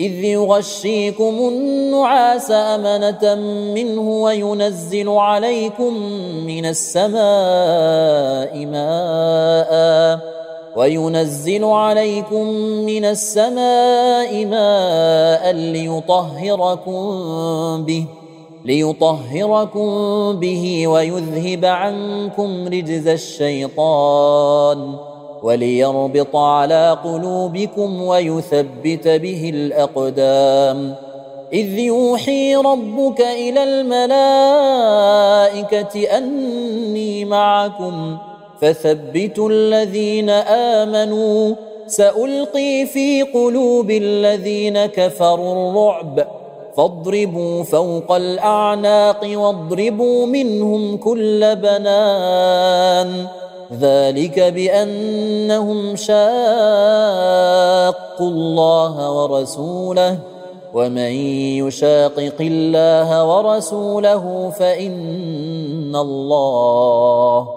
إذ يغشيكم النعاس أمنة منه وينزل عليكم من السماء ماء وينزل عليكم من السماء ماء ليطهركم به ليطهركم به ويذهب عنكم رجز الشيطان. وليربط على قلوبكم ويثبت به الأقدام. إذ يوحي ربك إلى الملائكة أني معكم فثبتوا الذين آمنوا. سألقي في قلوب الذين كفروا الرعب. فاضربوا فوق الأعناق واضربوا منهم كل بنان. ذلك بأنهم شاقوا الله ورسوله ومن يشاقق الله ورسوله فإن الله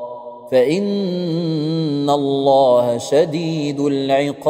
فإن الله شديد العقاب.